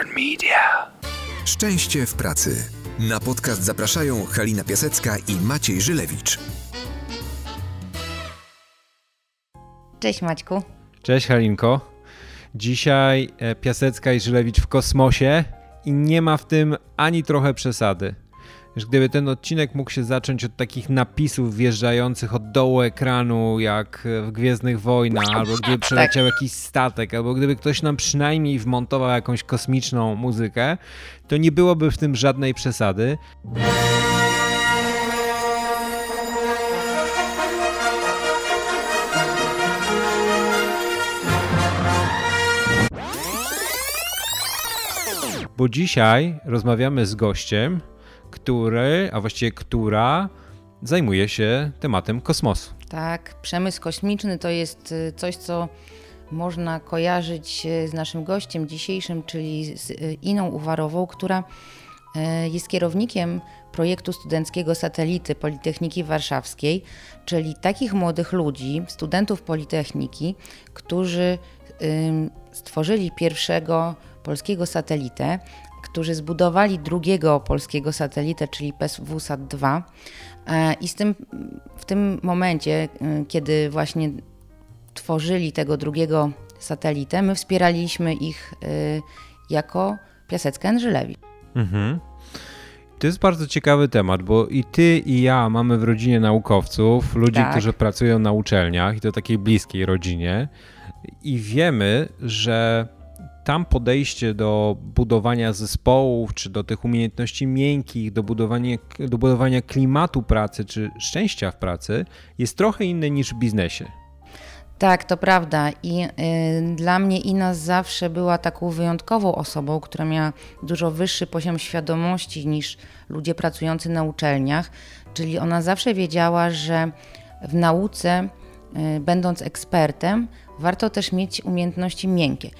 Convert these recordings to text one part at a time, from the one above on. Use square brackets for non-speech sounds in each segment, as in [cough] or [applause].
Popcorn Media. Szczęście w pracy. Na podcast zapraszają Halina Piasecka i Maciej Żylewicz. Cześć Maćku. Cześć Halinko. Dzisiaj e, Piasecka i Żylewicz w kosmosie i nie ma w tym ani trochę przesady. Wiesz, gdyby ten odcinek mógł się zacząć od takich napisów wjeżdżających od dołu ekranu, jak w Gwiezdnych Wojnach, albo gdyby przeleciał jakiś statek, albo gdyby ktoś nam przynajmniej wmontował jakąś kosmiczną muzykę, to nie byłoby w tym żadnej przesady. Bo dzisiaj rozmawiamy z gościem, który, a właściwie która zajmuje się tematem kosmosu. Tak, przemysł kosmiczny to jest y, coś, co można kojarzyć y, z naszym gościem dzisiejszym, czyli z y, Iną Uwarową, która jest kierownikiem projektu studenckiego Satelity Politechniki Warszawskiej, czyli takich młodych ludzi, studentów Politechniki, którzy stworzyli pierwszego polskiego satelitę, którzy zbudowali drugiego polskiego satelitę, czyli PSWSAT-2. E, I z tym, w tym momencie, e, kiedy właśnie tworzyli tego drugiego satelitę, my wspieraliśmy ich e, jako Piasecka Andrzelewi. Mhm. To jest bardzo ciekawy temat, bo i ty, i ja mamy w rodzinie naukowców, ludzi, tak. którzy pracują na uczelniach i to takiej bliskiej rodzinie. I wiemy, że tam podejście do budowania zespołów, czy do tych umiejętności miękkich, do budowania, do budowania klimatu pracy, czy szczęścia w pracy jest trochę inne niż w biznesie. Tak, to prawda. I y, dla mnie Ina zawsze była taką wyjątkową osobą, która miała dużo wyższy poziom świadomości niż ludzie pracujący na uczelniach. Czyli ona zawsze wiedziała, że w nauce, y, będąc ekspertem, warto też mieć umiejętności miękkie.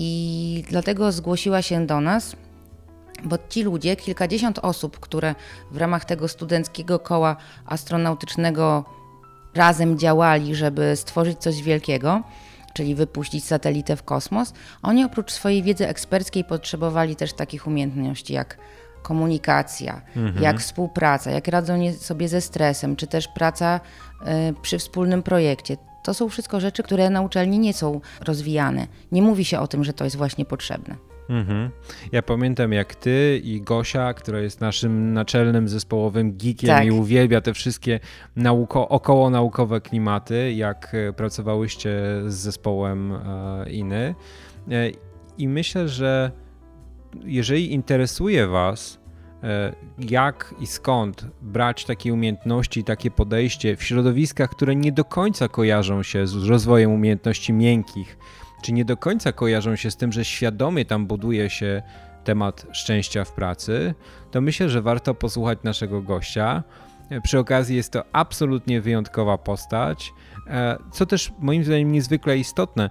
I dlatego zgłosiła się do nas, bo ci ludzie, kilkadziesiąt osób, które w ramach tego studenckiego koła astronautycznego razem działali, żeby stworzyć coś wielkiego, czyli wypuścić satelitę w kosmos, oni oprócz swojej wiedzy eksperckiej potrzebowali też takich umiejętności jak komunikacja, mhm. jak współpraca, jak radzą sobie ze stresem, czy też praca y, przy wspólnym projekcie. To są wszystko rzeczy, które na uczelni nie są rozwijane. Nie mówi się o tym, że to jest właśnie potrzebne. Mhm. Ja pamiętam jak ty i Gosia, która jest naszym naczelnym zespołowym geekiem tak. i uwielbia te wszystkie nauko, około naukowe klimaty, jak e, pracowałyście z zespołem e, Iny. E, I myślę, że jeżeli interesuje was jak i skąd brać takie umiejętności, takie podejście w środowiskach, które nie do końca kojarzą się z rozwojem umiejętności miękkich, czy nie do końca kojarzą się z tym, że świadomie tam buduje się temat szczęścia w pracy, to myślę, że warto posłuchać naszego gościa. E, przy okazji jest to absolutnie wyjątkowa postać, e, co też moim zdaniem niezwykle istotne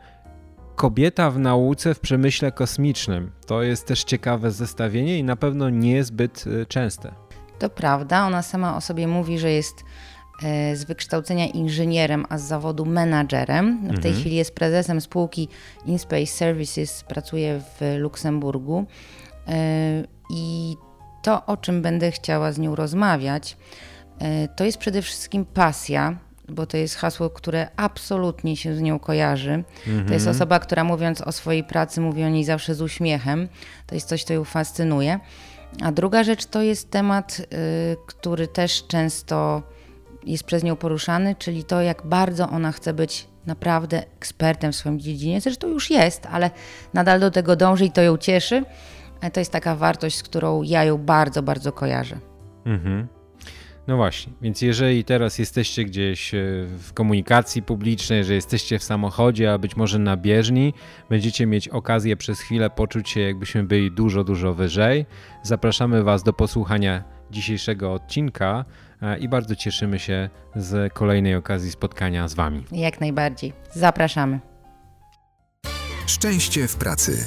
kobieta w nauce w przemyśle kosmicznym. To jest też ciekawe zestawienie i na pewno niezbyt y, częste. To prawda, ona sama o sobie mówi, że jest e, z wykształcenia inżynierem, a z zawodu menadżerem. W tej mhm. chwili jest prezesem spółki InSpace Services, pracuje w Luksemburgu. E, I to, o czym będę chciała z nią rozmawiać, e, to jest przede wszystkim pasja bo to jest hasło, które absolutnie się z nią kojarzy. Mhm. To jest mhm. osoba, która mówiąc o swojej pracy, mówi o niej zawsze z uśmiechem. To jest coś, co ją fascynuje. A druga rzecz to jest temat, y, który też często jest przez nią poruszany, czyli to, jak bardzo ona chce być naprawdę ekspertem w swoim dziedzinie. Zresztą już jest, ale nadal do tego dąży i to ją cieszy. To jest taka wartość, z którą ja ją bardzo, bardzo kojarzę. Mhm. No właśnie, więc jeżeli teraz jesteście gdzieś e, w komunikacji publicznej, że jesteście w samochodzie, a być może na bieżni, będziecie mieć okazję przez chwilę poczuć się, jakbyśmy byli dużo, dużo wyżej. Zapraszamy Was do posłuchania dzisiejszego odcinka e, i bardzo cieszymy się z kolejnej okazji spotkania z Wami. Jak najbardziej. Zapraszamy. Szczęście w pracy.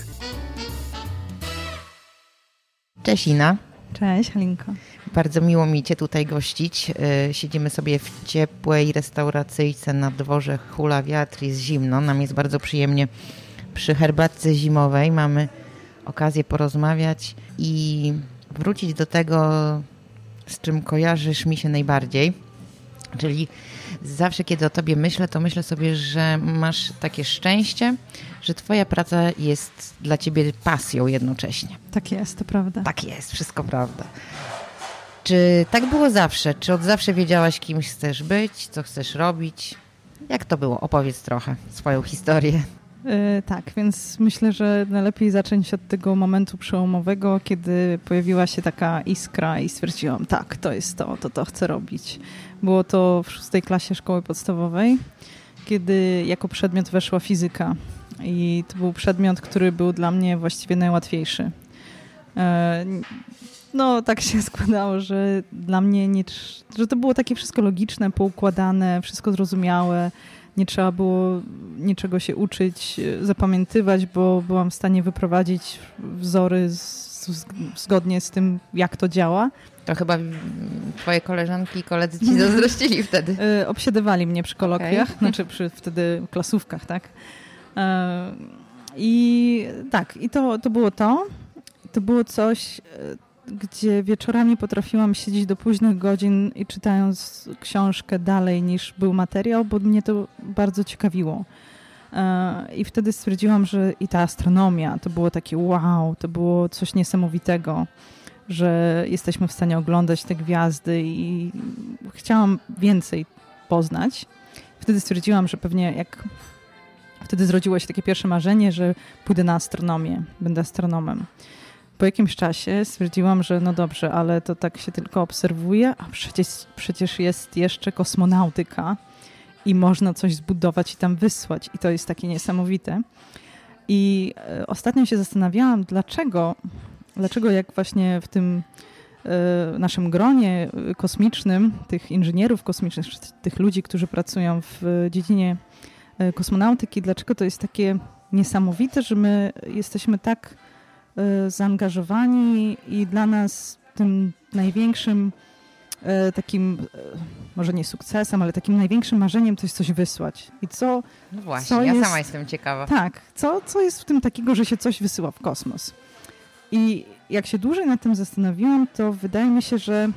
Cześć Ina. Cześć Halinko. Bardzo miło mi Cię tutaj gościć. E, siedzimy sobie w ciepłej restauracyjce na dworze Hula Wiatr, jest zimno. Nam jest bardzo przyjemnie przy herbatce zimowej. Mamy okazję porozmawiać i wrócić do tego, z czym kojarzysz mi się najbardziej. Czyli zawsze, kiedy o tobie myślę, to myślę sobie, że masz takie szczęście, że twoja praca jest dla ciebie pasją jednocześnie. Tak jest, to prawda. Tak jest, wszystko prawda. Czy tak było zawsze? Czy od zawsze wiedziałaś, kim chcesz być, co chcesz robić? Jak to było? Opowiedz trochę swoją historię. Yy, tak, więc myślę, że najlepiej zacząć od tego momentu przełomowego, kiedy pojawiła się taka iskra i stwierdziłam, tak, to jest to, to to chcę robić. Było to w szóstej klasie szkoły podstawowej, kiedy jako przedmiot weszła fizyka. I to był przedmiot, który był dla mnie właściwie najłatwiejszy. Yy, no, tak się [laughs] składało, że dla mnie nie, że to było takie wszystko logiczne, poukładane, wszystko zrozumiałe. Nie trzeba było niczego się uczyć, zapamiętywać, bo byłam w stanie wyprowadzić wzory z, zgodnie z tym, jak to działa. To chyba twoje koleżanki i koledzy ci zazdrościli [laughs] wtedy. E, obsiedywali mnie przy kolokwiach, okay. znaczy przy wtedy klasówkach, tak. E, I tak, i to, to było to. To było coś, gdzie wieczorami potrafiłam siedzieć do późnych godzin i czytając książkę dalej niż był materiał, bo mnie to bardzo ciekawiło. E, I wtedy stwierdziłam, że i ta astronomia to było takie wow, to było coś niesamowitego, że jesteśmy w stanie oglądać te gwiazdy i chciałam więcej poznać. Wtedy stwierdziłam, że pewnie jak wtedy zrodziło się takie pierwsze marzenie, że pójdę na astronomię, będę astronomem po jakimś czasie stwierdziłam, że no dobrze, ale to tak się tylko obserwuje, a przecież, przecież jest jeszcze kosmonautyka i można coś zbudować i tam wysłać. I to jest takie niesamowite. I e, ostatnio się zastanawiałam, dlaczego, dlaczego jak właśnie w tym e, naszym gronie kosmicznym, tych inżynierów kosmicznych, tych ludzi, którzy pracują w dziedzinie e, kosmonautyki, dlaczego to jest takie niesamowite, że my jesteśmy tak Y, zaangażowani i dla nas tym największym y, takim, może nie sukcesem, ale takim największym marzeniem to jest coś wysłać. I co. No właśnie, co ja jest, sama jestem ciekawa. Tak, co, co jest w tym takiego, że się coś wysyła w kosmos? I jak się dłużej nad tym zastanowiłam, to wydaje mi się, że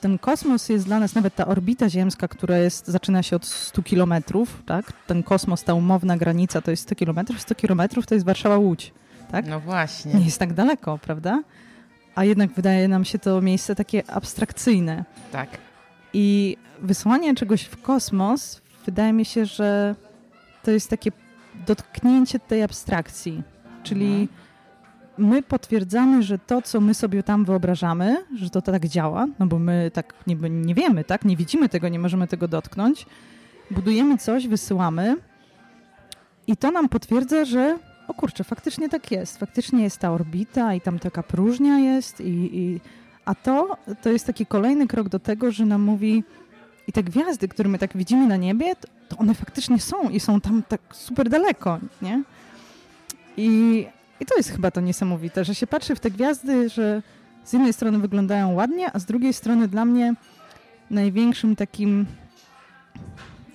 ten kosmos jest dla nas, nawet ta orbita ziemska, która jest, zaczyna się od 100 kilometrów, tak? Ten kosmos, ta umowna granica to jest 100 kilometrów, 100 kilometrów to jest Warszawa-Łódź tak? No właśnie. Nie jest tak daleko, prawda? A jednak wydaje nam się to miejsce takie abstrakcyjne. Tak. I wysłanie czegoś w kosmos, wydaje mi się, że to jest takie dotknięcie tej abstrakcji. Czyli mhm. My potwierdzamy, że to, co my sobie tam wyobrażamy, że to tak działa, no bo my tak nie, nie wiemy, tak? Nie widzimy tego, nie możemy tego dotknąć. Budujemy coś, wysyłamy i to nam potwierdza, że o kurczę, faktycznie tak jest. Faktycznie jest ta orbita i tam taka próżnia jest i, i a to, to jest taki kolejny krok do tego, że nam mówi i te gwiazdy, które my tak widzimy na niebie, to one faktycznie są i są tam tak super daleko, nie? I, I to jest chyba to niesamowite, że się patrzy w te gwiazdy, że z jednej strony wyglądają ładnie, a z drugiej strony dla mnie największym takim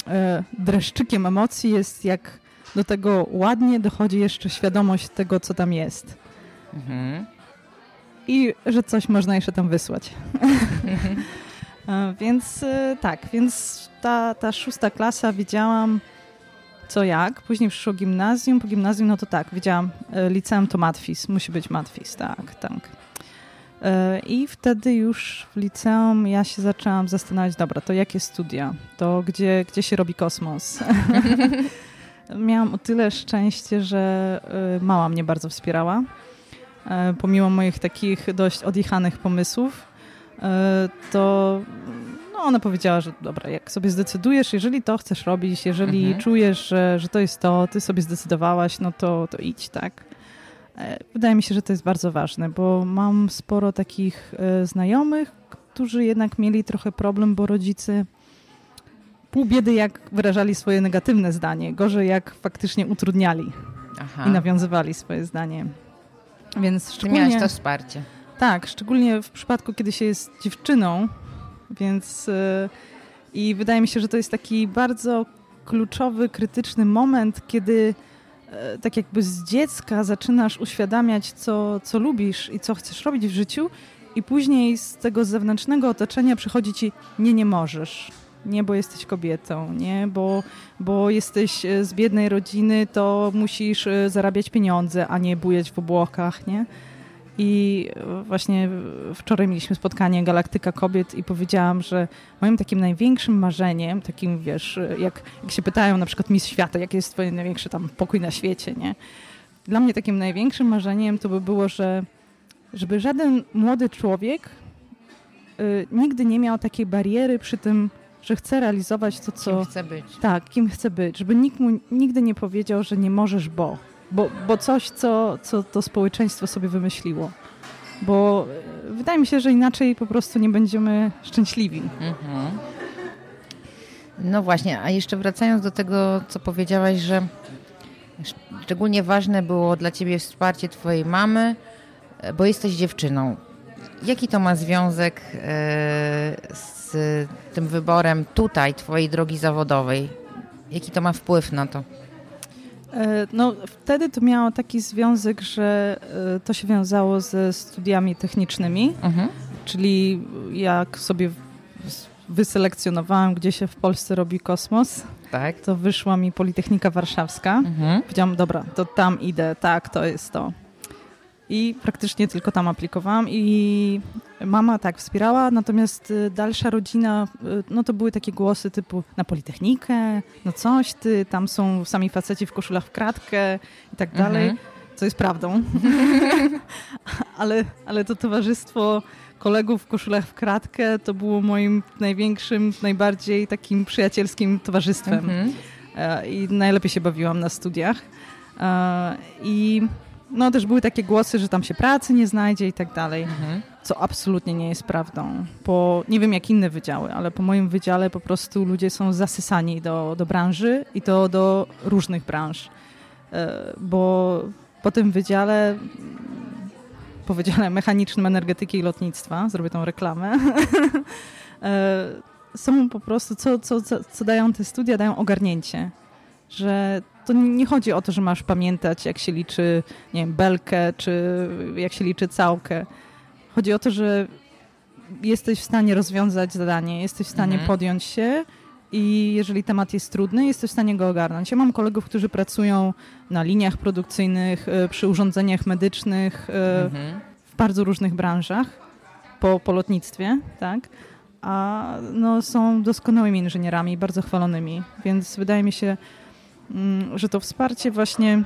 e, dreszczykiem emocji jest jak do tego ładnie dochodzi jeszcze świadomość tego, co tam jest. Mhm. I że coś można jeszcze tam wysłać. [laughs] więc e, tak, więc ta, ta szósta klasa widziałam co jak. Później przyszło gimnazjum. Po gimnazjum, no to tak, widziałam e, liceum to matfis. Musi być matfis, tak, tak. E, I wtedy już w liceum ja się zaczęłam zastanawiać, dobra, to jakie studia? To gdzie, gdzie się robi kosmos? [laughs] miałam o tyle szczęście, że y, mama mnie bardzo wspierała. E, pomimo moich takich dość odjechanych pomysłów, e, to no ona powiedziała, że dobra, jak sobie zdecydujesz, jeżeli to chcesz robić, jeżeli mhm. czujesz, że, że to jest to, ty sobie zdecydowałaś, no to, to idź, tak? E, wydaje mi się, że to jest bardzo ważne, bo mam sporo takich znajomych, którzy jednak mieli trochę problem, bo rodzice pół biedy, jak wyrażali swoje negatywne zdanie, gorzej jak faktycznie utrudniali Aha. i nawiązywali swoje zdanie. Więc szczególnie... Ty miałeś to wsparcie. Tak, szczególnie w przypadku, kiedy się jest dziewczyną, więc yy, i wydaje mi się, że to jest taki bardzo kluczowy, krytyczny moment, kiedy e, tak jakby z dziecka zaczynasz uświadamiać, co, co lubisz i co chcesz robić w życiu, i później z tego zewnętrznego otoczenia przychodzi ci, nie, nie możesz. Nie, bo jesteś kobietą, nie, bo, bo jesteś e, z biednej rodziny, to musisz zarabiać pieniądze, a nie bujać w obłokach, nie? I właśnie wczoraj mieliśmy spotkanie Galaktyka Kobiet i powiedziałam, że moim takim największym marzeniem, takim wiesz, jak, jak się pytają na przykład Miss Świata, jaki jest twój największy tam pokój na świecie, nie? Dla mnie takim największym marzeniem to by było, że żeby żaden młody człowiek y, nigdy nie miał takiej bariery przy tym, że chce realizować to, co... Kim chce być. Tak, kim chce być. Żeby nikt mu nigdy nie powiedział, że nie możesz, bo bo, bo coś, co, co to społeczeństwo sobie wymyśliło. Bo e, wydaje mi się, że inaczej po prostu nie będziemy szczęśliwi. Mhm. No właśnie, a jeszcze wracając do tego, co powiedziałaś, że szczególnie ważne było dla ciebie wsparcie twojej mamy, e, bo jesteś dziewczyną. Jaki to ma związek e, z tym wyborem tutaj, twojej drogi zawodowej? Jaki to ma wpływ na to? E, no, wtedy to miało taki związek, że e, to się wiązało ze studiami technicznymi, mhm. czyli jak sobie wyselekcjonowałam, gdzie się w Polsce robi kosmos, tak. to wyszła mi Politechnika Warszawska. Mhm. Powiedziałam, dobra, to tam idę, tak, to jest to i praktycznie tylko tam aplikowałam i mama tak wspierała, natomiast y, dalsza rodzina, y, no to były takie głosy typu na Politechnikę, no coś ty, tam są sami faceci w koszulach w kratkę i tak dalej, mhm. co jest prawdą. [laughs] ale, ale to towarzystwo kolegów w koszulach w kratkę to było moim największym, najbardziej takim przyjacielskim towarzystwem. Mhm. E, I najlepiej się bawiłam na studiach. E, I no też były takie głosy, że tam się pracy nie znajdzie i tak dalej, mhm. co absolutnie nie jest prawdą. Po, nie wiem jak inne wydziały, ale po moim wydziale po prostu ludzie są zasysani do, do branży i to do różnych branż. E, bo po tym wydziale, po wydziale mechanicznym energetyki i lotnictwa, zrobię tą reklamę, [laughs] e, są po prostu, co, co, co, co dają te studia, dają ogarnięcie że to nie chodzi o to, że masz pamiętać, jak się liczy, nie wiem, belkę, czy jak się liczy całkę. Chodzi o to, że jesteś w stanie rozwiązać zadanie, jesteś w stanie mhm. podjąć się i jeżeli temat jest trudny, jesteś w stanie go ogarnąć. Ja mam kolegów, którzy pracują na liniach produkcyjnych, e, przy urządzeniach medycznych, e, mhm. w bardzo różnych branżach, po, po lotnictwie, tak? A no, są doskonałymi inżynierami, bardzo chwalonymi, więc wydaje mi się, że to wsparcie właśnie,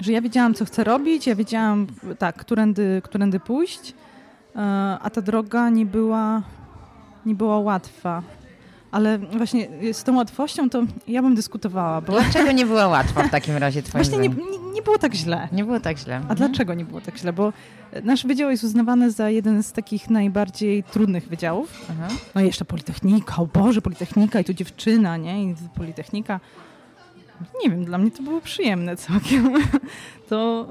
że ja wiedziałam, co chcę robić, ja wiedziałam, tak, którędy, którędy pójść, e, a ta droga nie była, nie była łatwa. Ale właśnie z tą łatwością to ja bym dyskutowała. Bo... Dlaczego nie była łatwa w takim razie twoim Właśnie nie, nie, nie, było tak źle. Nie było tak źle. A mhm. dlaczego nie było tak źle? Bo nasz wydział jest uznawany za jeden z takich najbardziej trudnych wydziałów. Aha. No i jeszcze Politechnika, o Boże, Politechnika i tu dziewczyna, nie? I Politechnika nie wiem, dla mnie to było przyjemne całkiem. [laughs] To,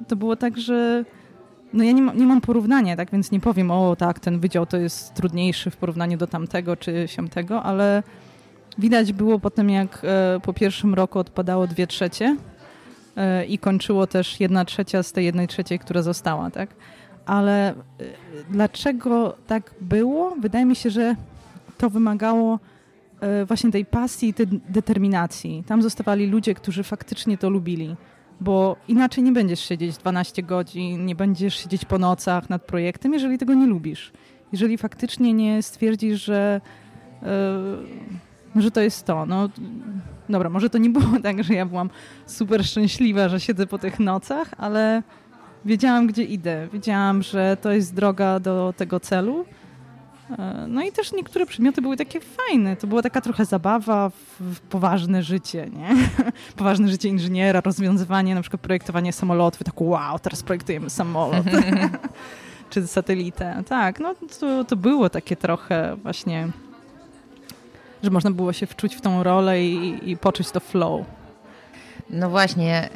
e, to było tak, że no ja nie, ma, nie mam porównania, tak więc nie powiem, o tak, ten wydział to jest trudniejszy w porównaniu do tamtego czy siamtego, ale widać było potem, jak e, po pierwszym roku odpadało dwie trzecie e, i kończyło też jedna trzecia z tej jednej trzeciej, która została, tak? Ale dlaczego tak było? Wydaje mi się, że to wymagało właśnie tej pasji i tej determinacji. Tam zostawali ludzie, którzy faktycznie to lubili, bo inaczej nie będziesz siedzieć 12 godzin, nie będziesz siedzieć po nocach nad projektem, jeżeli tego nie lubisz. Jeżeli faktycznie nie stwierdzisz, że, yy, że to jest to. No, dobra, może to nie było [laughs] tak, że ja byłam super szczęśliwa, że siedzę po tych nocach, ale wiedziałam, gdzie idę. Wiedziałam, że to jest droga do tego celu E, no i też niektóre przedmioty były takie fajne. To była taka trochę zabawa w, poważne życie, nie? [laughs] Poważne życie inżyniera, rozwiązywanie, na przykład projektowanie samolotów. Tak wow, teraz projektujemy samolot. [laughs] Czy satelitę. Tak, no to, to było takie trochę właśnie, że można było się wczuć w tą rolę i, i poczuć to flow. No właśnie,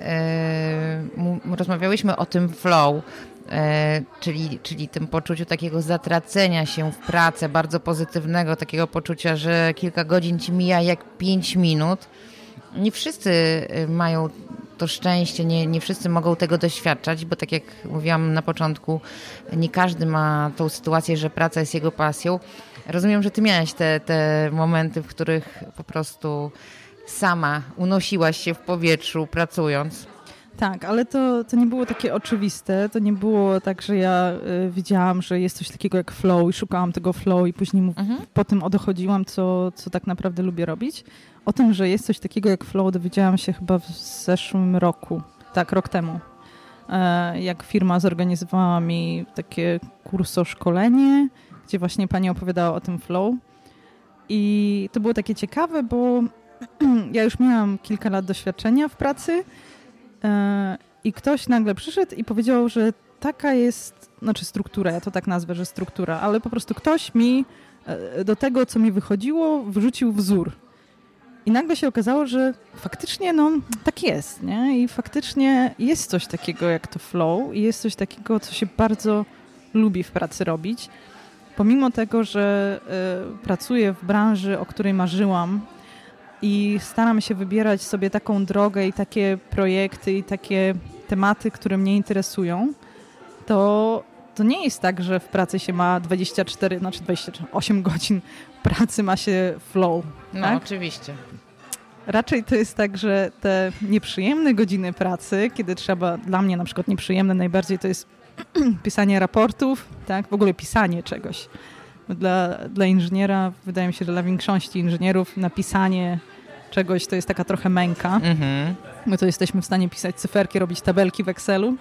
yy, rozmawiałyśmy o tym flow. E, czyli, czyli tym poczuciu takiego zatracenia się w pracę, bardzo pozytywnego, takiego poczucia, że kilka godzin ci mija jak pięć minut. Nie wszyscy e, mają to szczęście, nie, nie wszyscy mogą tego doświadczać, bo tak jak mówiłam na początku, nie każdy ma tą sytuację, że praca jest jego pasją. Rozumiem, że ty miałaś te, te momenty, w których po prostu sama unosiłaś się w powietrzu pracując. Tak, ale to, to nie było takie oczywiste. To nie było tak, że ja y, widziałam, że jest coś takiego jak flow i szukałam tego flow i później mhm. po tym odochodziłam, co, co tak naprawdę lubię robić. O tym, że jest coś takiego jak flow, dowiedziałam się chyba w zeszłym roku. Tak, rok temu. E, jak firma zorganizowała mi takie kurso szkolenie, gdzie właśnie pani opowiadała o tym flow. I to było takie ciekawe, bo [clears throat] ja już miałam kilka lat doświadczenia w pracy i ktoś nagle przyszedł i powiedział, że taka jest, znaczy struktura, ja to tak nazwę, że struktura, ale po prostu ktoś mi e, do tego, co mi wychodziło, wrzucił wzór. I nagle się okazało, że faktycznie no, tak jest, nie? I faktycznie jest coś takiego jak to flow i jest coś takiego, co się bardzo lubi w pracy robić. Pomimo tego, że y, pracuję w branży, o której marzyłam i staram się wybierać sobie taką drogę i takie projekty i takie tematy, które mnie interesują, to, to nie jest tak, że w pracy się ma 24, znaczy 28 godzin pracy ma się flow. No, tak? oczywiście. Raczej to jest tak, że te nieprzyjemne godziny pracy, kiedy trzeba, dla mnie na przykład nieprzyjemne najbardziej to jest [clears throat] pisanie raportów, tak, w ogóle pisanie czegoś. Dla, dla inżyniera, wydaje mi się, że dla większości inżynierów napisanie czegoś to jest taka trochę męka. Mhm. My to jesteśmy w stanie pisać cyferki, robić tabelki w Excelu,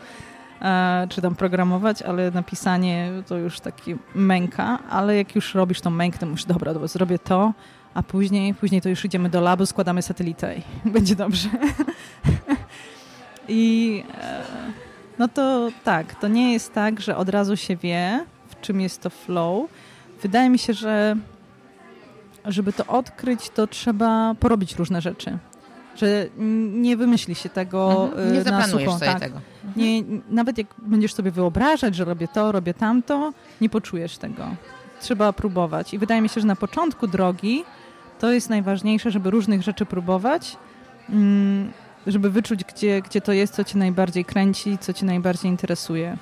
e, czy tam programować, ale napisanie to już taki męka, ale jak już robisz tą mękę, to mówisz, dobra, dobra, zrobię to, a później, później to już idziemy do labu, składamy satelitę i [laughs] będzie dobrze. I e, no to tak, to nie jest tak, że od razu się wie, w czym jest to flow. Wydaje mi się, że żeby to odkryć, to trzeba porobić różne rzeczy. Że nie wymyśli się tego mhm. nie na sucho. Sobie tak. tego. Mhm. Nie, nawet jak będziesz sobie wyobrażać, że robię to, robię tamto, nie poczujesz tego. Trzeba próbować. I wydaje mi się, że na początku drogi to jest najważniejsze, żeby różnych rzeczy próbować, mm, żeby wyczuć, gdzie, gdzie to jest, co cię najbardziej kręci, co cię najbardziej interesuje.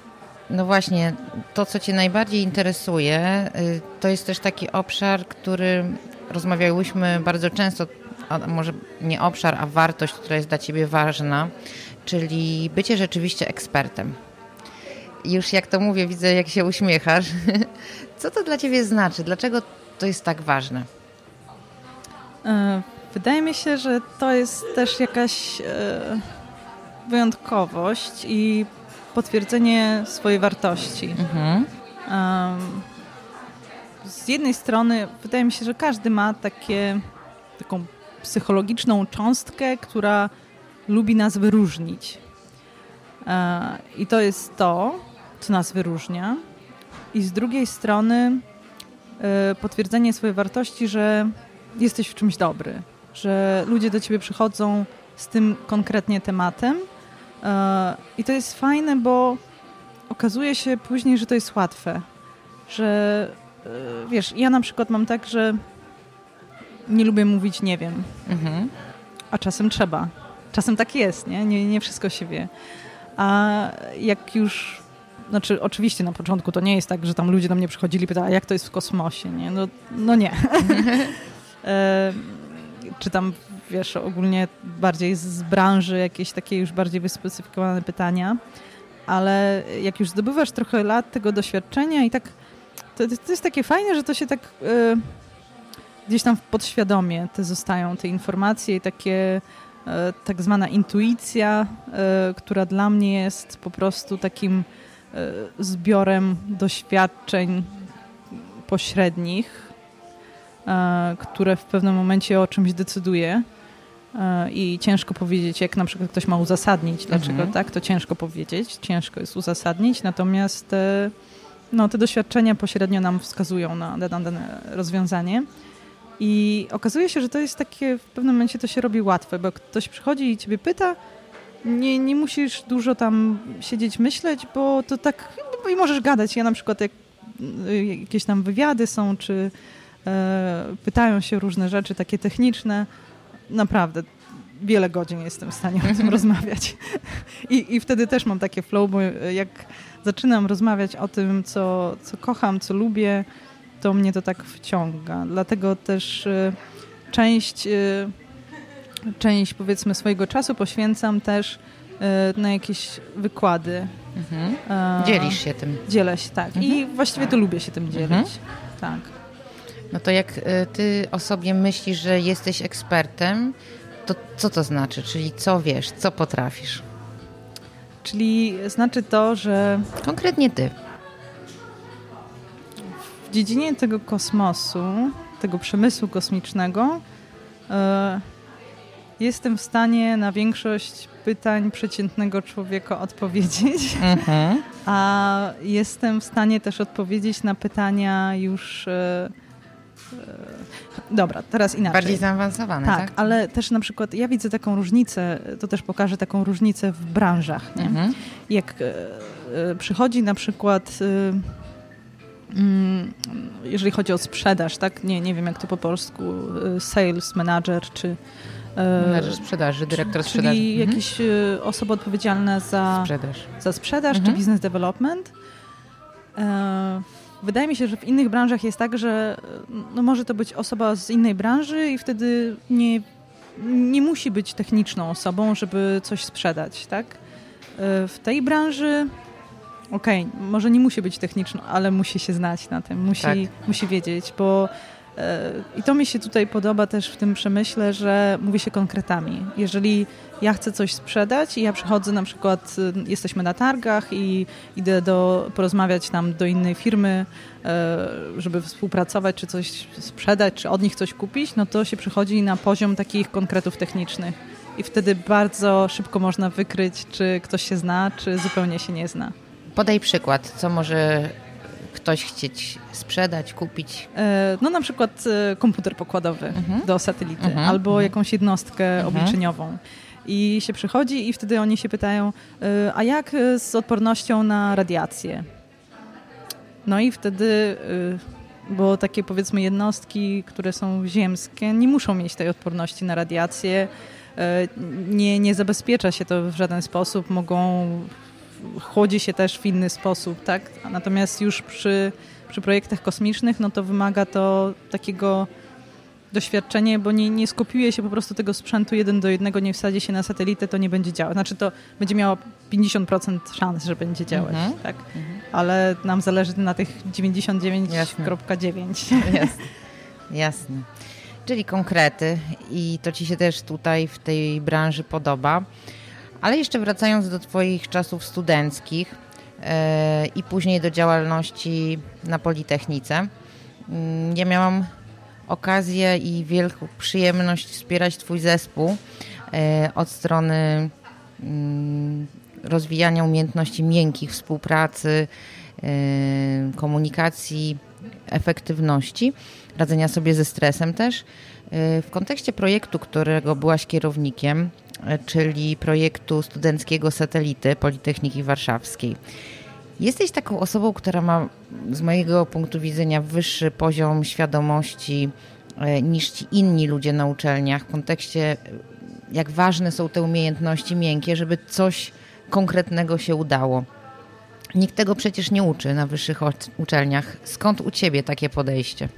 No właśnie, to co Cię najbardziej interesuje, y, to jest też taki obszar, który rozmawiałyśmy bardzo często, a może nie obszar, a wartość, która jest dla Ciebie ważna, czyli bycie rzeczywiście ekspertem. Już jak to mówię, widzę, jak się uśmiechasz. [laughs] Co to dla Ciebie znaczy? Dlaczego to jest tak ważne? E, wydaje mi się, że to jest też jakaś e, wyjątkowość i potwierdzenie swojej wartości. Mhm. z jednej strony wydaje mi się, że każdy ma takie, taką psychologiczną cząstkę, która lubi nas wyróżnić. E, I to jest to, co nas wyróżnia. I z drugiej strony potwierdzenie swojej wartości, że jesteś w czymś dobry, że ludzie do ciebie przychodzą z tym konkretnie tematem. E, I to jest fajne, bo okazuje się później, że to jest łatwe. Że e, wiesz, ja na przykład mam tak, że nie lubię mówić nie wiem. Mhm. A czasem trzeba. Czasem tak jest, nie? nie? Nie wszystko się wie. A jak już znaczy oczywiście na początku to nie jest tak, że tam ludzie do mnie przychodzili i pytali, jak to jest w kosmosie, nie? No, no nie. [laughs] czy tam, wiesz, ogólnie bardziej z branży jakieś takie już bardziej wyspecyfikowane pytania, ale jak już zdobywasz trochę lat tego doświadczenia i tak, to, to jest takie fajne, że to się tak y, gdzieś tam podświadomie te zostają te informacje i takie y, tak zwana intuicja, y, która dla mnie jest po prostu takim zbiorem doświadczeń pośrednich, E, które w pewnym momencie o czymś decyduje i ciężko powiedzieć, jak na przykład ktoś ma uzasadnić, dlaczego mhm. tak, to ciężko powiedzieć, ciężko jest uzasadnić, natomiast e, no, te doświadczenia pośrednio nam wskazują na dane rozwiązanie. I okazuje się, że to jest takie, w pewnym momencie to się robi łatwe, bo ktoś przychodzi i ciebie pyta, nie, nie musisz dużo tam siedzieć, myśleć, bo to tak, i możesz gadać. Ja na przykład jak jakieś tam wywiady są, czy E, pytają się różne rzeczy takie techniczne. Naprawdę, wiele godzin jestem w stanie o tym rozmawiać. I, I wtedy też mam takie flow, bo jak zaczynam rozmawiać o tym, co, co kocham, co lubię, to mnie to tak wciąga. Dlatego też y, część, y, część powiedzmy swojego czasu poświęcam też y, na jakieś wykłady. Mhm. Dzielisz się tym. Dzielę się, tak. Mhm. I właściwie to lubię się tym dzielić. Mhm. Tak. No to jak ty o sobie myślisz, że jesteś ekspertem, to co to znaczy? Czyli co wiesz, co potrafisz? Czyli znaczy to, że. Konkretnie ty. W dziedzinie tego kosmosu, tego przemysłu kosmicznego, e, jestem w stanie na większość pytań przeciętnego człowieka odpowiedzieć, mhm. [laughs] a jestem w stanie też odpowiedzieć na pytania już. E, dobra, teraz inaczej. Bardziej zaawansowane, tak, tak? ale też na przykład ja widzę taką różnicę, to też pokażę taką różnicę w branżach. Mhm. Jak przychodzi na przykład Mm, jeżeli chodzi o sprzedaż, tak? Nie, nie wiem jak to po polsku, sales manager czy Menadżer sprzedaży, dyrektor czyli sprzedaży. Czyli mhm. jakieś y, osoby odpowiedzialne za sprzedaż, za sprzedaż mhm. czy business development. Wydaje mi się, że w innych branżach jest tak, że no może to być osoba z innej branży i wtedy nie, nie musi być techniczną osobą, żeby coś sprzedać, tak? E, w tej branży okej, okay, może nie musi być techniczny, ale musi się znać na tym, musi, tak. musi wiedzieć, bo i to mi się tutaj podoba też w tym przemyśle, że mówi się konkretami. Jeżeli ja chcę coś sprzedać i ja przychodzę na przykład, y, jesteśmy na targach i idę do, porozmawiać tam do innej firmy, e, żeby współpracować, czy coś sprzedać, czy od nich coś kupić, no to się przychodzi na poziom takich konkretów technicznych. I wtedy bardzo szybko można wykryć, czy ktoś się zna, czy zupełnie się nie zna. Podaj przykład, co może ktoś chcieć sprzedać, kupić? E, no na przykład e, komputer pokładowy mhm. do satelity mhm. albo mhm. jakąś jednostkę mhm. obliczeniową. I się przychodzi i wtedy oni się pytają, e, a jak z odpornością na radiację? No i wtedy, bo takie powiedzmy jednostki, które są ziemskie, nie muszą mieć tej odporności na radiację, nie, nie zabezpiecza się to w żaden sposób, mogą chłodzi się też w inny sposób, tak? Natomiast już przy, przy projektach kosmicznych, no to wymaga to takiego doświadczenia, bo nie, nie skopiuje się po prostu tego sprzętu jeden do jednego, nie wsadzi się na satelitę, to nie będzie działać. Znaczy to będzie miało 50% szans, że będzie działać, mhm. tak? Mhm. Ale nam zależy na tych 99,9. Jasne. Jasne. Czyli konkrety i to Ci się też tutaj w tej branży podoba. Ale jeszcze wracając do Twoich czasów studenckich e, i później do działalności na Politechnice, mm, ja miałam okazję i wielką przyjemność wspierać Twój zespół e, od strony mm, rozwijania umiejętności miękkich, współpracy, e, komunikacji, efektywności, radzenia sobie ze stresem też. W kontekście projektu, którego byłaś kierownikiem, czyli projektu studenckiego satelity Politechniki Warszawskiej. Jesteś taką osobą, która ma z mojego punktu widzenia wyższy poziom świadomości e, niż ci inni ludzie na uczelniach w kontekście, jak ważne są te umiejętności miękkie, żeby coś konkretnego się udało. Nikt tego przecież nie uczy na wyższych uczelniach. Skąd u ciebie takie podejście?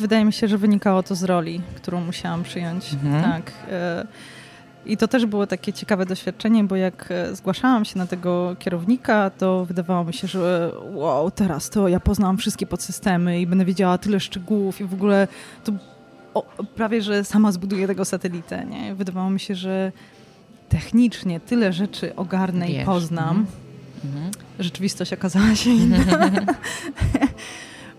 Wydaje mi się, że wynikało to z roli, którą musiałam przyjąć. Mhm. Tak. E, i to też było takie ciekawe doświadczenie, bo jak e, zgłaszałam się na tego kierownika, to wydawało mi się, że wow, teraz to ja poznałam wszystkie podsystemy i będę wiedziała tyle szczegółów i w ogóle to o, prawie, że sama zbuduję tego satelitę. Nie? Wydawało mi się, że technicznie tyle rzeczy ogarnę Wiesz. i poznam. Mhm. Rzeczywistość okazała się inna. [laughs]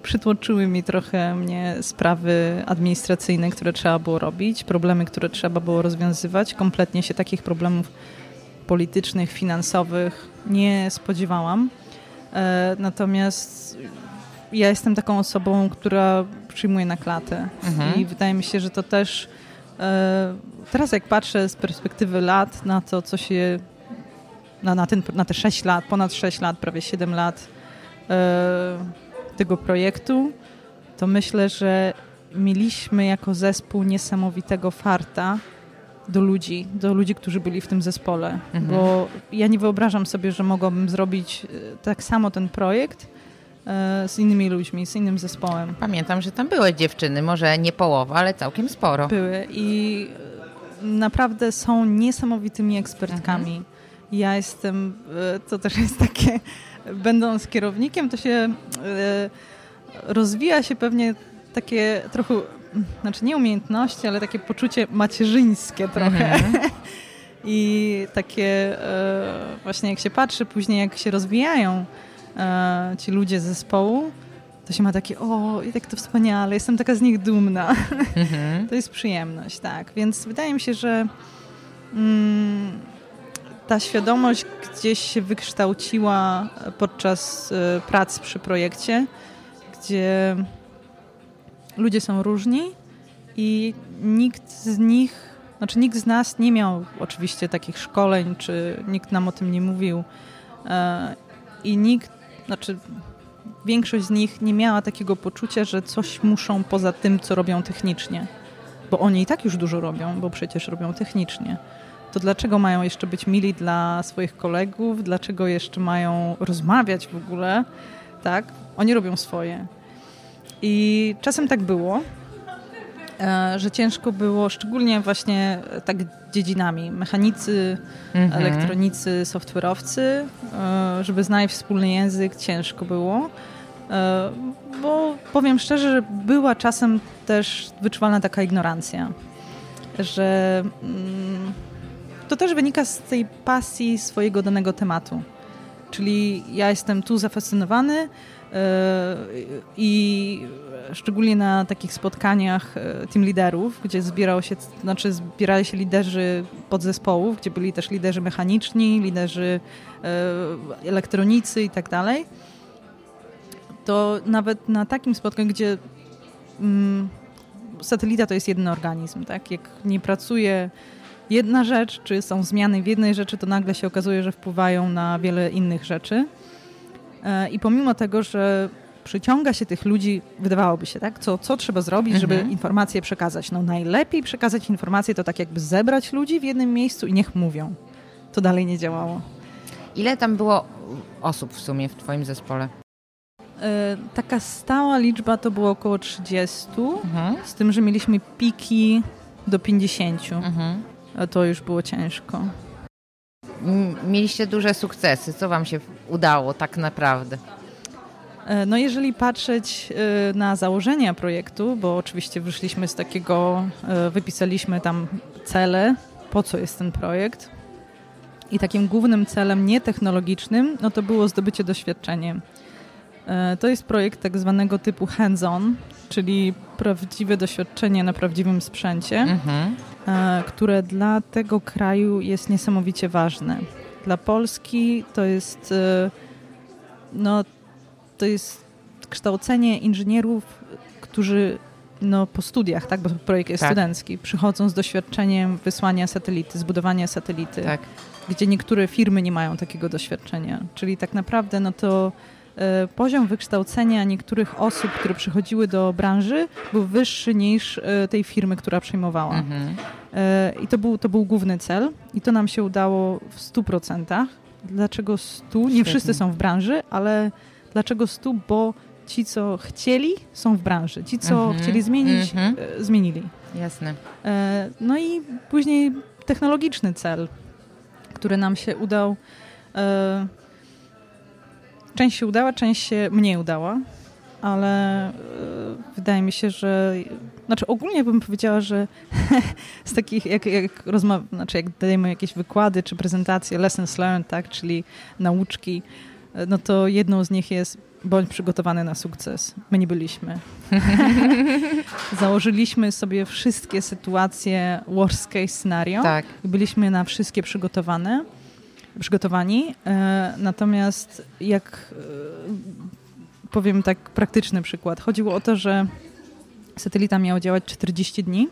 przytłoczyły mi trochę mnie sprawy administracyjne, które trzeba było robić, problemy, które trzeba było rozwiązywać. Kompletnie się takich problemów politycznych, finansowych nie spodziewałam. E, natomiast ja jestem taką osobą, która przyjmuje na klatę mhm. i wydaje mi się, że to też e, teraz jak patrzę z perspektywy lat na to, co się na, na, ten, na te 6 lat, ponad 6 lat, prawie 7 lat e, tego projektu, to myślę, że mieliśmy jako zespół niesamowitego farta, do ludzi, do ludzi, którzy byli w tym zespole, mhm. bo ja nie wyobrażam sobie, że mogłabym zrobić e, tak samo ten projekt e, z innymi ludźmi, z innym zespołem. Pamiętam, że tam były dziewczyny, może nie połowa, ale całkiem sporo. Były i naprawdę są niesamowitymi ekspertkami. Mhm. Ja jestem, e, to też jest takie, będąc kierownikiem, to się rozwija się pewnie takie trochę znaczy nie umiejętności, ale takie poczucie macierzyńskie trochę. Mhm. [laughs] I takie e, właśnie jak się patrzy później, jak się rozwijają e, ci ludzie z zespołu, to się ma takie, o, i tak to wspaniale, jestem taka z nich dumna. Mhm. [laughs] to jest przyjemność, tak. Więc wydaje mi się, że mm, ta świadomość gdzieś się wykształciła podczas y, prac przy projekcie, gdzie ludzie są różni i nikt z nich, znaczy nikt z nas nie miał oczywiście takich szkoleń, czy nikt nam o tym nie mówił e, i nikt, znaczy większość z nich nie miała takiego poczucia, że coś muszą poza tym, co robią technicznie. Bo oni i tak już dużo robią, bo przecież robią technicznie. To dlaczego mają jeszcze być mili dla swoich kolegów? Dlaczego jeszcze mają rozmawiać w ogóle? Tak? Oni robią swoje. I czasem tak było, e, że ciężko było, szczególnie właśnie tak dziedzinami, mechanicy, mhm. elektronicy, software'owcy, e, żeby znaleźć wspólny język, ciężko było. E, bo powiem szczerze, że była czasem też wyczuwalna taka ignorancja, że mm, to też wynika z tej pasji swojego danego tematu. Czyli ja jestem tu zafascynowany, E, I szczególnie na takich spotkaniach e, team liderów, gdzie zbierał się, znaczy zbierali się liderzy podzespołów, gdzie byli też liderzy mechaniczni, liderzy e, elektronicy i tak dalej, to nawet na takim spotkaniu, gdzie mm, satelita to jest jeden organizm, tak? Jak nie pracuje jedna rzecz, czy są zmiany w jednej rzeczy, to nagle się okazuje, że wpływają na wiele innych rzeczy. E, I pomimo tego, że przyciąga się tych ludzi, wydawałoby się, tak? Co, co trzeba zrobić, żeby mhm. informacje przekazać? No najlepiej przekazać informacje to tak jakby zebrać ludzi w jednym miejscu i niech mówią. To dalej nie działało. Ile tam było osób w sumie w twoim zespole? E, taka stała liczba to było około 30, mhm. z tym, że mieliśmy piki do 50. Mhm. To już było ciężko mieliście duże sukcesy. Co wam się udało tak naprawdę? E, no jeżeli patrzeć e, na założenia projektu, bo oczywiście wyszliśmy z takiego, e, wypisaliśmy tam cele, po co jest ten projekt. I takim głównym celem nietechnologicznym, no to było zdobycie doświadczenia. To jest projekt tak zwanego typu hands-on, czyli prawdziwe doświadczenie na prawdziwym sprzęcie. Mhm. E, które dla tego kraju jest niesamowicie ważne. Dla Polski to jest, e, no, to jest kształcenie inżynierów, którzy no, po studiach, tak, bo projekt jest tak. studencki, przychodzą z doświadczeniem wysłania satelity, zbudowania satelity, tak. gdzie niektóre firmy nie mają takiego doświadczenia. Czyli tak naprawdę no to poziom wykształcenia niektórych osób, które przychodziły do branży, był wyższy niż e, tej firmy, która przejmowała. Mhm. E, I to był, to był główny cel i to nam się udało w 100%. Dlaczego 100? Nie Świetnie. wszyscy są w branży, ale dlaczego 100? Bo ci, co chcieli, są w branży. Ci, co mhm. chcieli zmienić, mhm. zmienili. Jasne. No i później technologiczny cel, który nam się udał Część się udała, część się mniej udała, ale e, wydaje mi się, że znaczy ogólnie bym powiedziała, że [laughs] z takich, jak, jak rozmawiamy, znaczy jak dajemy jakieś wykłady czy prezentacje, lessons learned, tak, czyli nauczki, e, no to jedną z nich jest bądź przygotowany na sukces. My nie byliśmy. [laughs] Założyliśmy sobie wszystkie sytuacje worst case scenario tak. i byliśmy na wszystkie przygotowane przygotowani. E, natomiast jak e, powiem tak praktyczny przykład, chodziło o to, że satelita miała działać 40 dni.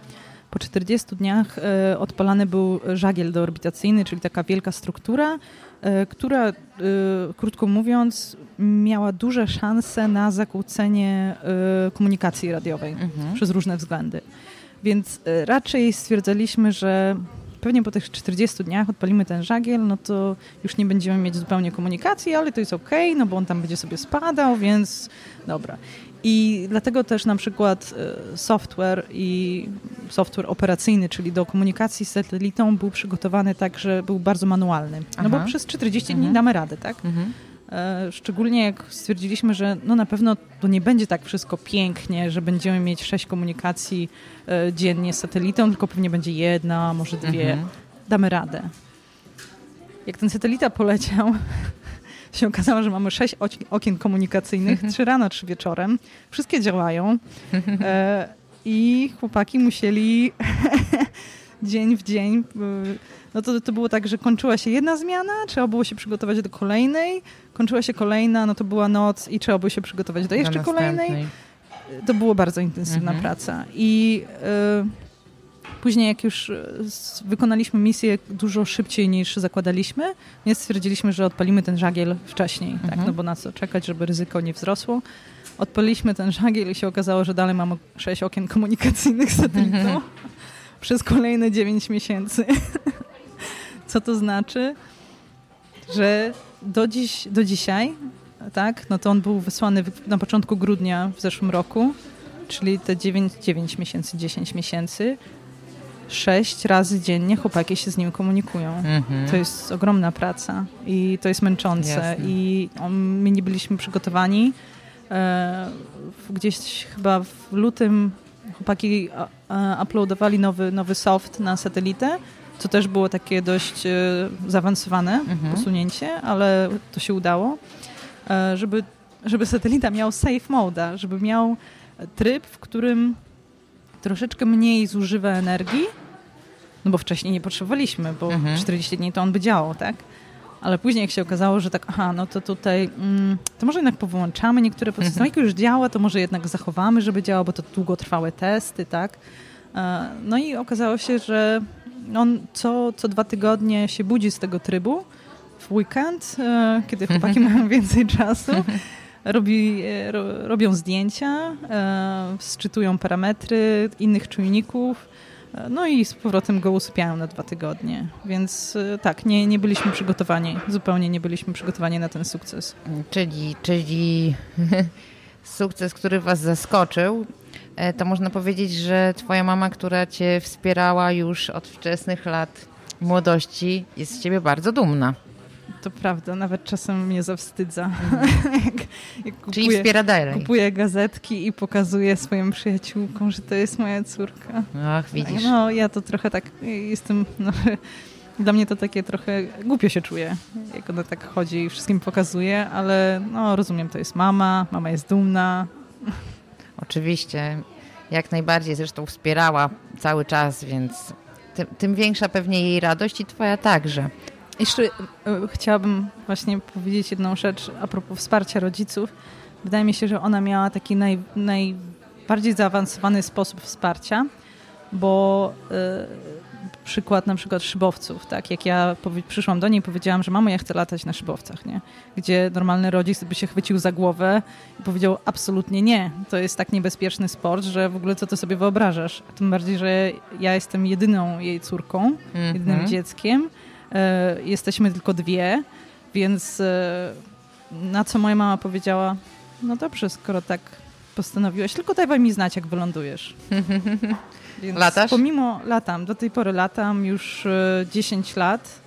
Po 40 dniach e, odpalany był żagiel deorbitacyjny, czyli taka wielka struktura, która, krótko mówiąc, miała duże szanse na zakłócenie komunikacji radiowej mhm. przez różne względy. Więc raczej stwierdzaliśmy, że pewnie po tych 40 dniach odpalimy ten żagiel, no to już nie będziemy mieć zupełnie komunikacji, ale to jest ok, no bo on tam będzie sobie spadał, więc dobra. I dlatego też na przykład e, software i software operacyjny, czyli do komunikacji z satelitą był przygotowany tak, że był bardzo manualny. No Aha. bo przez 40 mhm. dni damy radę, tak? Mhm. E, szczególnie jak stwierdziliśmy, że no na pewno to nie będzie tak wszystko pięknie, że będziemy mieć sześć komunikacji e, dziennie z satelitą, tylko pewnie będzie jedna, może dwie. Mhm. Damy radę. Jak ten satelita poleciał, [laughs] się okazało, że mamy sześć okien komunikacyjnych, mhm. trzy rano, trzy wieczorem. Wszystkie działają. [laughs] E, I chłopaki musieli [laughs] dzień w dzień. No to, to było tak, że kończyła się jedna zmiana, trzeba było się przygotować do kolejnej, kończyła się kolejna, no to była noc i trzeba było się przygotować do jeszcze kolejnej. To było bardzo intensywna mhm. praca. I y, później jak już e, wykonaliśmy misję dużo szybciej niż zakładaliśmy, więc stwierdziliśmy, że odpalimy ten żagiel wcześniej, tak? mhm. tak? no bo na co czekać, żeby ryzyko nie wzrosło. Odpaliliśmy ten żagiel i się okazało, że dalej mamy sześć okien komunikacyjnych [laughs] z satelitą mhm. Przez kolejne 9 miesięcy. [laughs] Co to znaczy? Że do, dziś, do dzisiaj, tak, no to on był wysłany na początku grudnia w zeszłym roku, czyli te 9, 9 miesięcy, 10 miesięcy, sześć razy dziennie chłopaki się z nim komunikują. Mhm. To jest ogromna praca i to jest męczące. Jasne. I my nie byliśmy przygotowani. E, gdzieś chyba w lutym chłopaki uploadowali nowy, nowy soft na satelitę co też było takie dość e, zaawansowane mhm. posunięcie, ale to się udało, e, żeby, żeby satelita miał safe mode, żeby miał tryb, w którym troszeczkę mniej zużywa energii, no bo wcześniej nie potrzebowaliśmy, bo mhm. 40 dni to on by działał, tak? Ale później jak się okazało, że tak, aha, no to tutaj, mm, to może jednak powyłączamy niektóre procesy. Mhm. No jak już działa, to może jednak zachowamy, żeby działało, bo to długotrwałe testy, tak? E, no i okazało się, że on co, co dwa tygodnie się budzi z tego trybu w weekend, e, kiedy chłopaki mają więcej czasu. Robi, e, ro, robią zdjęcia, e, sczytują parametry innych czujników, no i z powrotem go usypiają na dwa tygodnie. Więc tak, nie, nie byliśmy przygotowani, zupełnie nie byliśmy przygotowani na ten sukces. Czyli, czyli [laughs] sukces, który Was zaskoczył, E, to można powiedzieć, że twoja mama, która cię wspierała już od wczesnych lat młodości, jest z ciebie bardzo dumna. To prawda, nawet czasem mnie zawstydza. Mm. [laughs] jak, jak kupuję, Czyli wspiera. Kupuję gazetki i pokazuję swoim przyjaciółkom, że to jest moja córka. Ach, widzisz. No, ja to trochę tak jestem... No, [laughs] dla mnie to takie trochę głupio się czuję, jak ona tak chodzi i wszystkim pokazuje, ale no rozumiem, to jest mama, mama jest dumna, [laughs] Oczywiście, jak najbardziej zresztą wspierała cały czas, więc tym, tym większa pewnie jej radość i twoja także. Jeszcze e, chciałabym właśnie powiedzieć jedną rzecz a propos wsparcia rodziców. Wydaje mi się, że ona miała taki naj, najbardziej zaawansowany sposób wsparcia, bo y, przykład na przykład szybowców, tak? Jak ja przyszłam do niej i powiedziałam, że mamo, ja chcę latać na szybowcach, nie? Gdzie normalny rodzic by się chwycił za głowę i powiedział absolutnie nie. To jest tak niebezpieczny sport, że w ogóle co ty sobie wyobrażasz? Tym bardziej, że ja jestem jedyną jej córką, mm -hmm. jedynym dzieckiem. E, jesteśmy tylko dwie, więc e, na co moja mama powiedziała, no dobrze, skoro tak postanowiłaś, tylko daj mi znać, jak wylądujesz. [laughs] Więc Latasz? Pomimo, latam, do tej pory latam już 10 e, lat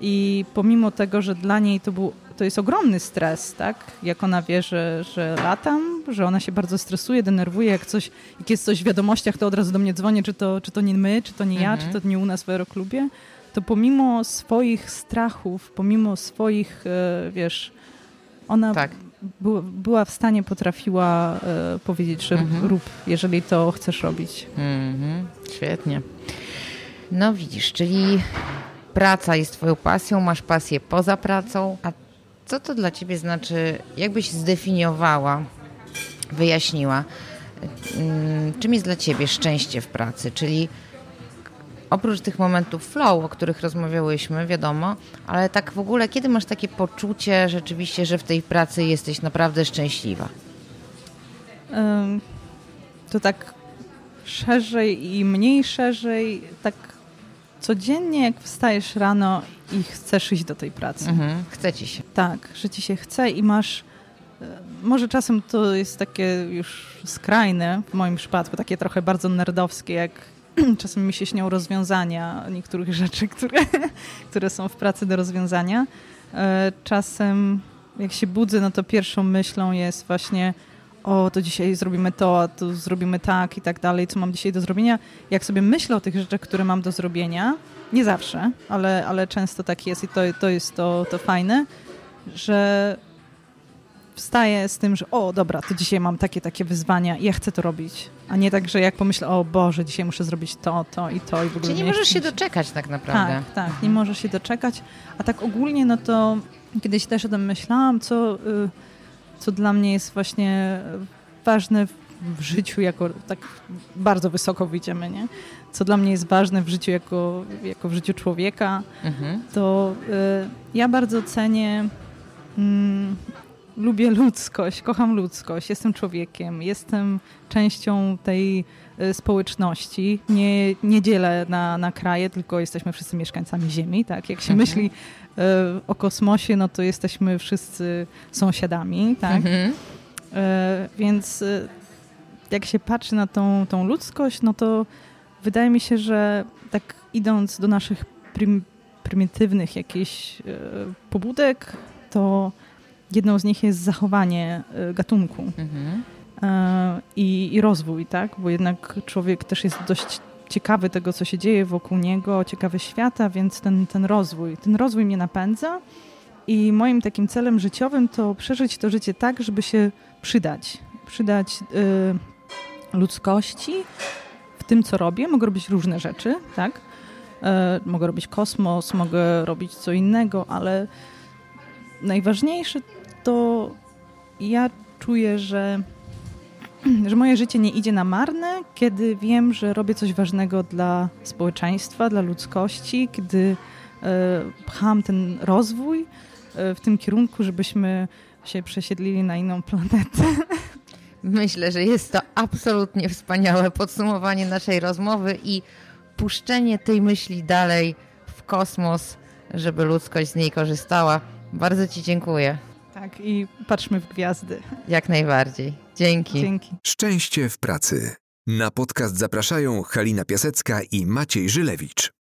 i pomimo tego, że dla niej to był to jest ogromny stres, tak? Jak ona wie, że, że latam, że ona się bardzo stresuje, denerwuje, jak coś, jak jest coś w wiadomościach, to od razu do mnie dzwoni, czy to, czy to nie my, czy to nie ja, mhm. czy to nie u nas w aeroklubie, to pomimo swoich strachów, pomimo swoich, e, wiesz, ona tak była w stanie, potrafiła e, powiedzieć, że mhm. rób, jeżeli to chcesz robić. Mhm. Świetnie. No widzisz, czyli praca jest twoją pasją, masz pasję poza pracą, a co to dla ciebie znaczy, jakbyś zdefiniowała, wyjaśniła, mm, czym jest dla ciebie szczęście w pracy, czyli oprócz tych momentów flow, o których rozmawiałyśmy, wiadomo, ale tak w ogóle, kiedy masz takie poczucie rzeczywiście, że w tej pracy jesteś naprawdę szczęśliwa? To tak szerzej i mniej szerzej, tak codziennie jak wstajesz rano i chcesz iść do tej pracy. Mhm, chce ci się. Tak, że ci się chce i masz e, może czasem to jest takie już skrajne w moim przypadku, takie trochę bardzo nerdowskie, jak [clears throat] czasem mi się śnią rozwiązania niektórych rzeczy, które, [laughs] które są w pracy do rozwiązania. E, czasem jak się budzę, no to pierwszą myślą jest właśnie o, to dzisiaj zrobimy to, a to zrobimy tak i tak dalej, co mam dzisiaj do zrobienia. Jak sobie myślę o tych rzeczach, które mam do zrobienia, nie zawsze, ale, ale często tak jest i to, to jest to, to fajne, że wstaję z tym, że o, dobra, to dzisiaj mam takie, takie wyzwania i ja chcę to robić. A nie tak, że jak pomyślę, o Boże, dzisiaj muszę zrobić to, to i to i w ogóle Czyli nie możesz się doczekać tak naprawdę. Tak, tak, nie możesz się doczekać. A tak ogólnie, no to kiedyś też o tym myślałam, co, y, co dla mnie jest właśnie ważne w życiu, jako tak bardzo wysoko wyjdziemy, nie? Co dla mnie jest ważne w życiu, jako, jako w życiu człowieka, mhm. to y, ja bardzo cenię mm, lubię ludzkość, kocham ludzkość, jestem człowiekiem, jestem częścią tej y, społeczności. Nie, nie dzielę na, na kraje, tylko jesteśmy wszyscy mieszkańcami Ziemi. Tak? Jak się mhm. myśli y, o kosmosie, no to jesteśmy wszyscy sąsiadami. Tak? Mhm. Y, więc jak się patrzy na tą, tą ludzkość, no to wydaje mi się, że tak idąc do naszych prim, prymitywnych jakichś pobudek, to jedną z nich jest zachowanie e, gatunku mhm. E, i, i rozwój, tak? Bo jednak człowiek też jest dość ciekawy tego, co się dzieje wokół niego, ciekawy świata, więc ten, ten rozwój, ten rozwój mnie napędza i moim takim celem życiowym to przeżyć to życie tak, żeby się przydać. Przydać y, ludzkości w tym, co robię. Mogę robić różne rzeczy, tak? Y, mogę robić kosmos, mogę robić co innego, ale najważniejsze to ja czuję, że, [clears throat] że moje życie nie idzie na marne, kiedy wiem, że robię coś ważnego dla społeczeństwa, dla ludzkości, kiedy e, pcham ten rozwój e, w tym kierunku, żebyśmy się przesiedlili na inną planetę. [laughs] Myślę, że jest to absolutnie wspaniałe podsumowanie naszej rozmowy i puszczenie tej myśli dalej w kosmos, żeby ludzkość z niej korzystała. Bardzo Ci dziękuję. Tak, i patrzmy w gwiazdy. Jak najbardziej. Dzięki. Dzięki. Szczęście w pracy. Na podcast zapraszają Halina Piasecka i Maciej Żylewicz.